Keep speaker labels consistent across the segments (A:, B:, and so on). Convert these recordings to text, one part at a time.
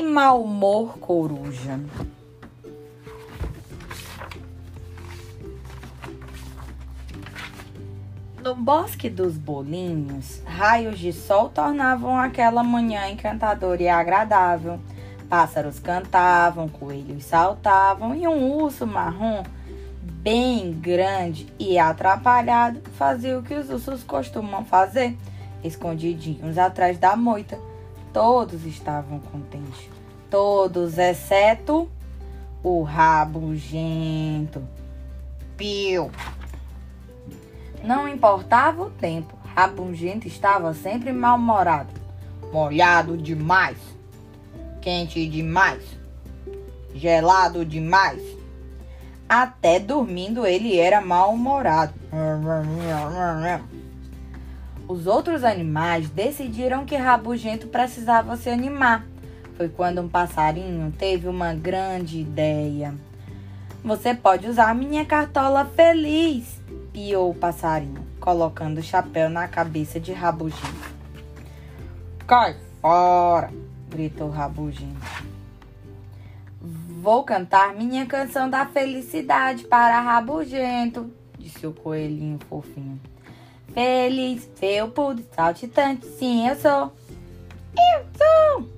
A: Que mau humor, coruja. No bosque dos bolinhos, raios de sol tornavam aquela manhã encantadora e agradável. Pássaros cantavam, coelhos saltavam e um urso marrom, bem grande e atrapalhado, fazia o que os ursos costumam fazer, escondidinhos atrás da moita. Todos estavam contentes, todos exceto o rabugento. Piu! Não importava o tempo, Rabugento estava sempre mal-humorado, molhado demais, quente demais, gelado demais. Até dormindo ele era mal-humorado. Os outros animais decidiram que Rabugento precisava se animar. Foi quando um passarinho teve uma grande ideia. Você pode usar minha cartola feliz, piou o passarinho, colocando o chapéu na cabeça de Rabugento. Cai fora! gritou Rabugento. Vou cantar minha canção da felicidade para Rabugento, disse o coelhinho fofinho. Feliz, felpudo, saltitante, sim eu sou. Eu sou!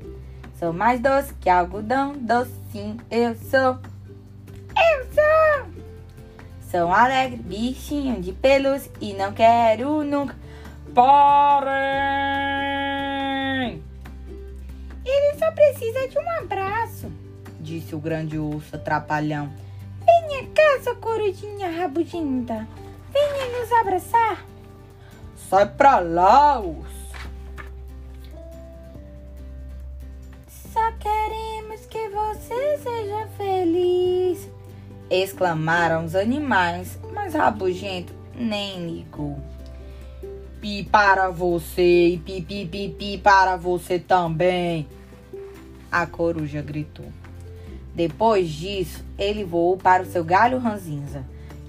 A: Sou mais doce que algodão, sim eu sou. Eu sou! Sou alegre, bichinho de pelúcia e não quero nunca. Parem! Ele só precisa de um abraço, disse o grande urso atrapalhão. Venha cá, sua corujinha rabugenta. Venha nos abraçar. Sai pra lá, urso. Só queremos que você seja feliz exclamaram os animais, mas Rabugento nem ligou. Pi para você e pi, pi, pi, pi para você também, a coruja gritou. Depois disso, ele voou para o seu galho ranzinza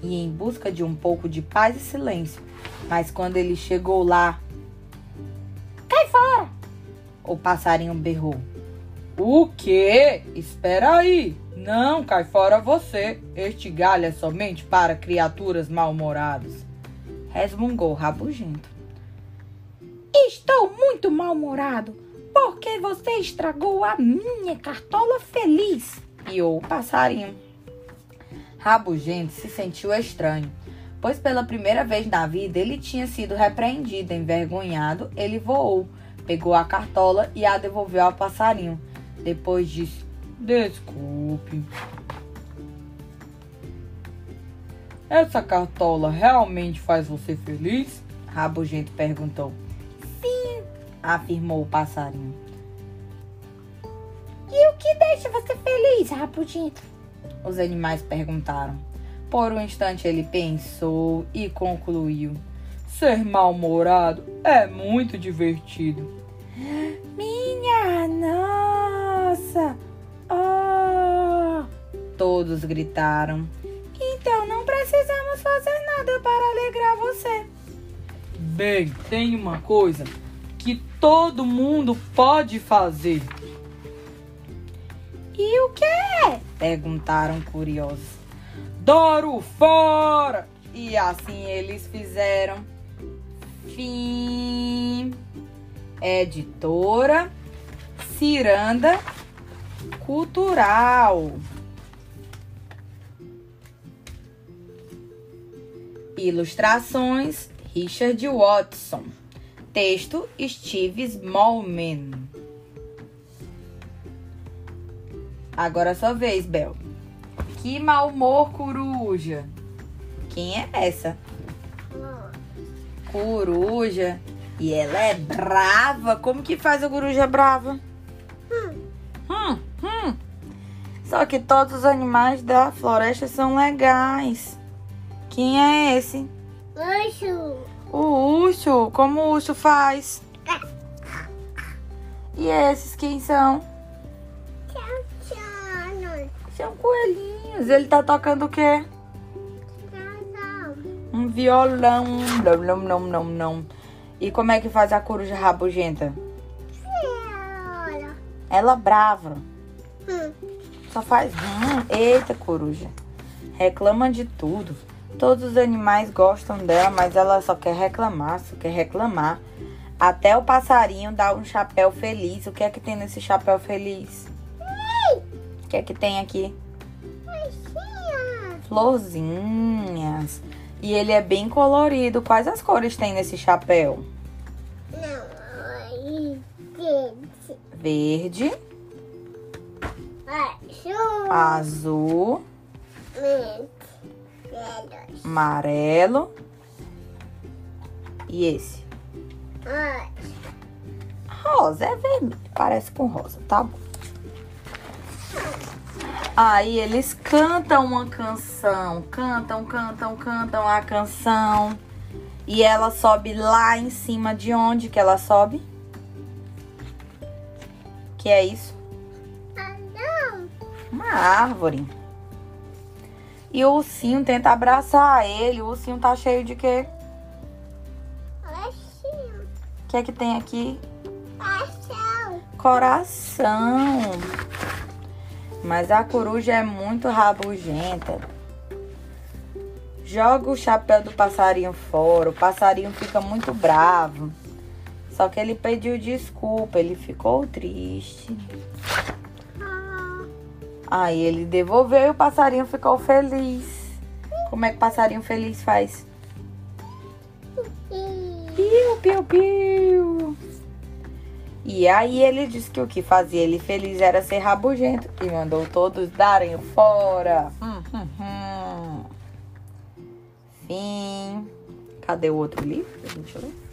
A: e em busca de um pouco de paz e silêncio. Mas quando ele chegou lá, cai fora! O passarinho berrou. O quê? Espera aí! Não, cai fora você. Este galho é somente para criaturas mal-humoradas. Resmungou Rabugento. Estou muito mal-humorado porque você estragou a minha cartola feliz. Piou o passarinho. Rabugento se sentiu estranho, pois pela primeira vez na vida ele tinha sido repreendido. Envergonhado, ele voou, pegou a cartola e a devolveu ao passarinho. Depois disse: Desculpe. Essa cartola realmente faz você feliz? Rabugento perguntou. Sim, afirmou o passarinho. E o que deixa você feliz, Rabugento? Os animais perguntaram. Por um instante ele pensou e concluiu: Ser mal-humorado é muito divertido. Minha nossa! Oh! Todos gritaram. Então não precisamos fazer nada para alegrar você. Bem, tem uma coisa que todo mundo pode fazer. E o que é? Perguntaram curiosos. Doro fora! E assim eles fizeram. Fim. Editora Ciranda Cultural. Ilustrações Richard Watson. Texto Steve Smallman. Agora é sua vez, Bel. Que mau humor, coruja. Quem é essa? Coruja. E ela é brava. Como que faz a coruja brava? Hum, hum. Só que todos os animais da floresta são legais. Quem é esse?
B: Urso.
A: O urso. Como o urso faz? E esses quem são? São coelhinhos. Ele tá tocando o quê? Um violão. Não, não, não, não, não. E como é que faz a coruja rabugenta?
B: tchau.
A: Ela brava.
B: Hum.
A: Só faz hum. Eita, coruja. Reclama de tudo. Todos os animais gostam dela, mas ela só quer reclamar, só quer reclamar. Até o passarinho dá um chapéu feliz. O que é que tem nesse chapéu feliz? O que é que tem aqui?
B: Baixinha.
A: Florzinhas. E ele é bem colorido. Quais as cores tem nesse chapéu?
B: Não, gente.
A: Verde,
B: Azul.
A: azul, amarelo e esse.
B: Ai.
A: Rosa, é vermelho. Parece com rosa, tá bom. Aí eles cantam uma canção. Cantam, cantam, cantam a canção. E ela sobe lá em cima de onde que ela sobe? Que é isso?
B: Ah, não.
A: Uma árvore. E o ursinho tenta abraçar ele. O ursinho tá cheio de quê?
B: Baixinho.
A: O que é que tem aqui?
B: Paixão.
A: coração. Mas a coruja é muito rabugenta. Joga o chapéu do passarinho fora. O passarinho fica muito bravo. Só que ele pediu desculpa, ele ficou triste. Aí ele devolveu e o passarinho ficou feliz. Como é que o passarinho feliz faz? Piu, piu, piu. E aí ele disse que o que fazia ele feliz era ser rabugento e mandou todos darem fora. Hum, hum, hum. Fim. Cadê o outro livro pra gente ler?